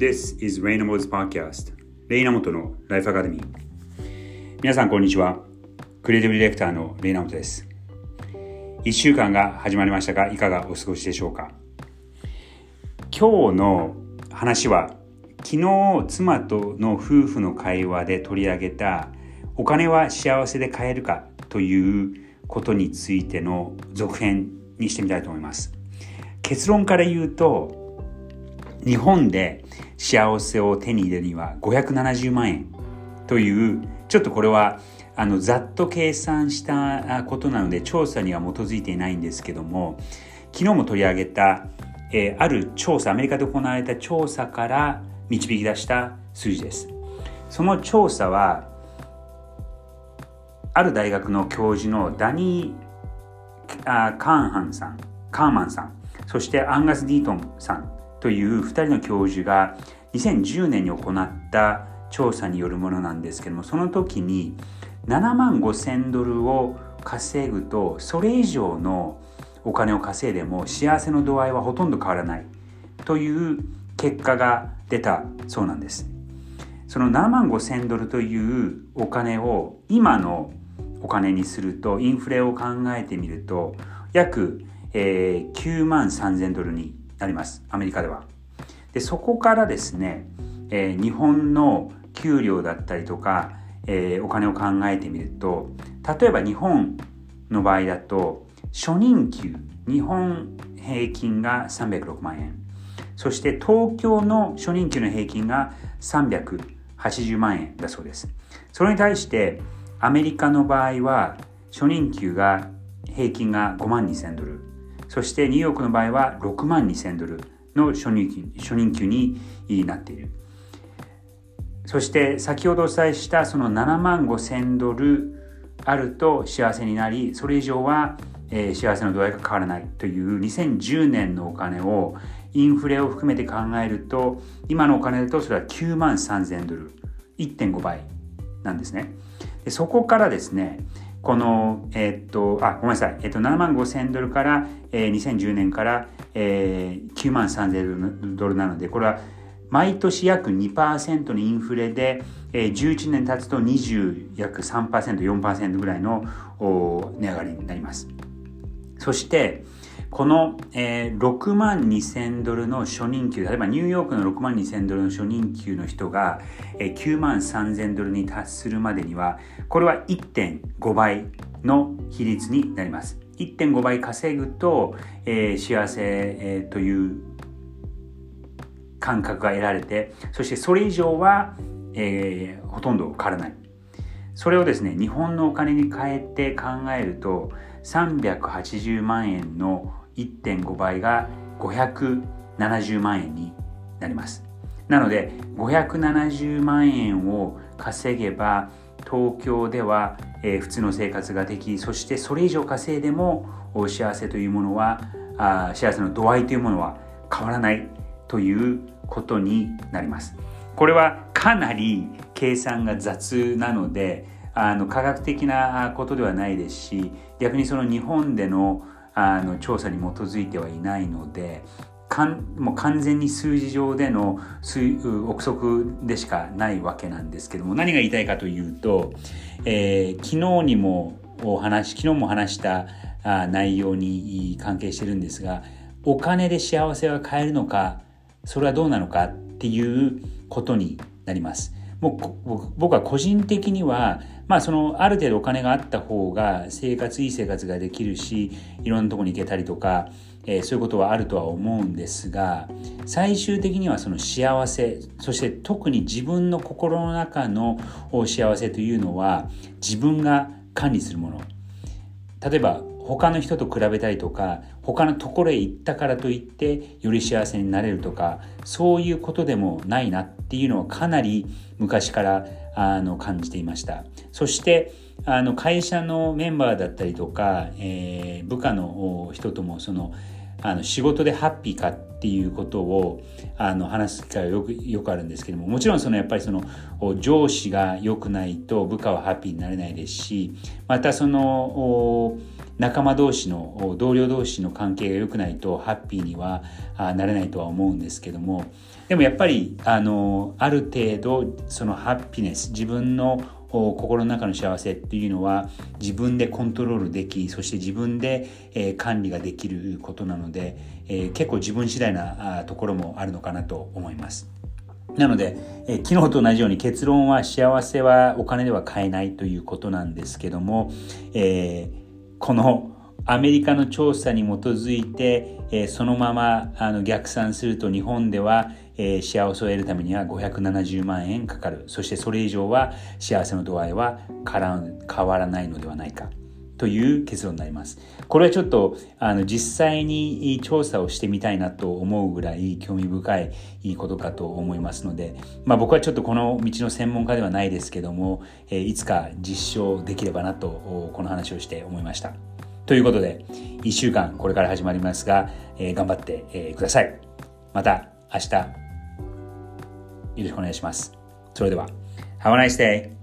This is レイナモ s Podcast レイナモトのライフアカデミー皆さんこんにちは。クリエイティブディレクターのレイナモトです。1週間が始まりましたがいかがお過ごしでしょうか？今日の話は昨日妻との夫婦の会話で取り上げたお金は幸せで買えるか？ということについての続編にしてみたいと思います。結論から言うと日本で幸せを手に入れるには570万円というちょっとこれはあのざっと計算したことなので調査には基づいていないんですけども昨日も取り上げた、えー、ある調査アメリカで行われた調査から導き出した数字です。その調査はある大学の教授のダニー・カーンハンさんカーマンさんそしてアンガス・ディートンさんという2人の教授が2010年に行った調査によるものなんですけどもその時に7万5千ドルを稼ぐとそれ以上のお金を稼いでも幸せの度合いはほとんど変わらないという結果が出たそうなんです。その7万5千ドルというお金を今のお金にするとインフレを考えてみると約、えー、9万3千ドルになります。アメリカでは。でそこからですね、えー、日本の給料だったりとか、えー、お金を考えてみると例えば日本の場合だと初任給日本平均が306万円。そして東京の初任給の平均が380万円だそうです。それに対してアメリカの場合は初任給が平均が5万2000ドル。そしてニューヨークの場合は6万2000ドルの初任給初任給になっている。そして先ほどお伝えしたその7万5000ドルあると幸せになり、それ以上は、幸せの度合いが変わらないという2010年のお金をインフレを含めて考えると、今のお金だとそれは9万3000ドル、1.5倍なんですね。でそこからですね、この、えー、っと、あ、ごめんなさい。えー、っと、7万5千ドルから、えー、2010年から、えー、9万3千ドルなので、これは毎年約2%のインフレで、えー、11年経つと20約3%、4%ぐらいの値上がりになります。そして、この、えー、6万2000ドルの初任給、例えばニューヨークの6万2000ドルの初任給の人が、えー、9万3000ドルに達するまでには、これは1.5倍の比率になります。1.5倍稼ぐと、えー、幸せ、えー、という感覚が得られて、そしてそれ以上は、えー、ほとんど変わらない。それをですね、日本のお金に変えて考えると、380万円の1.5倍が570万円になります。なので570万円を稼げば東京では、えー、普通の生活ができそしてそれ以上稼いでも幸せというものはあ幸せの度合いというものは変わらないということになります。これはかなり計算が雑なのであの科学的なことではないですし逆にその日本でのあの調査に基づいてはいないのでかんもう完全に数字上での憶測でしかないわけなんですけども何が言いたいかというと、えー、昨日にもお話昨日も話したあ内容に関係してるんですがお金で幸せは買えるのかそれはどうなのかっていうことになります。もう僕は個人的にはまあそのある程度お金があった方が生活いい生活ができるしいろんなとこに行けたりとか、えー、そういうことはあるとは思うんですが最終的にはその幸せそして特に自分の心の中の幸せというのは自分が管理するもの。例えば他の人と比べたりとか他のところへ行ったからといってより幸せになれるとかそういうことでもないなっていうのはかなり昔からあの感じていました。そしてあの会社のメンバーだったりとか、えー、部下の人ともそのあの仕事でハッピーかっていうことをあの話す機会はよくよくあるんですけどももちろんそのやっぱりその上司が良くないと部下はハッピーになれないですしまたその仲間同士の同僚同士の関係が良くないとハッピーにはなれないとは思うんですけどもでもやっぱりあのある程度そのハッピネス自分の心の中の幸せっていうのは自分でコントロールできそして自分で、え管理ができることなので、え結構自分次第なところもあるのかなと思います。なので、え昨日と同じように結論は幸せはお金では買えないということなんですけども、えー、このアメリカの調査に基づいて、えー、そのままあの逆算すると日本では、えー、幸せを得るためには570万円かかる。そしてそれ以上は幸せの度合いは変わらないのではないか。という結論になります。これはちょっとあの実際に調査をしてみたいなと思うぐらい興味深いことかと思いますので、まあ、僕はちょっとこの道の専門家ではないですけども、えいつか実証できればなとこの話をして思いました。ということで1週間これから始まりますが、えー、頑張って、えー、ください。また明日よろしくお願いします。それでは Have a nice day!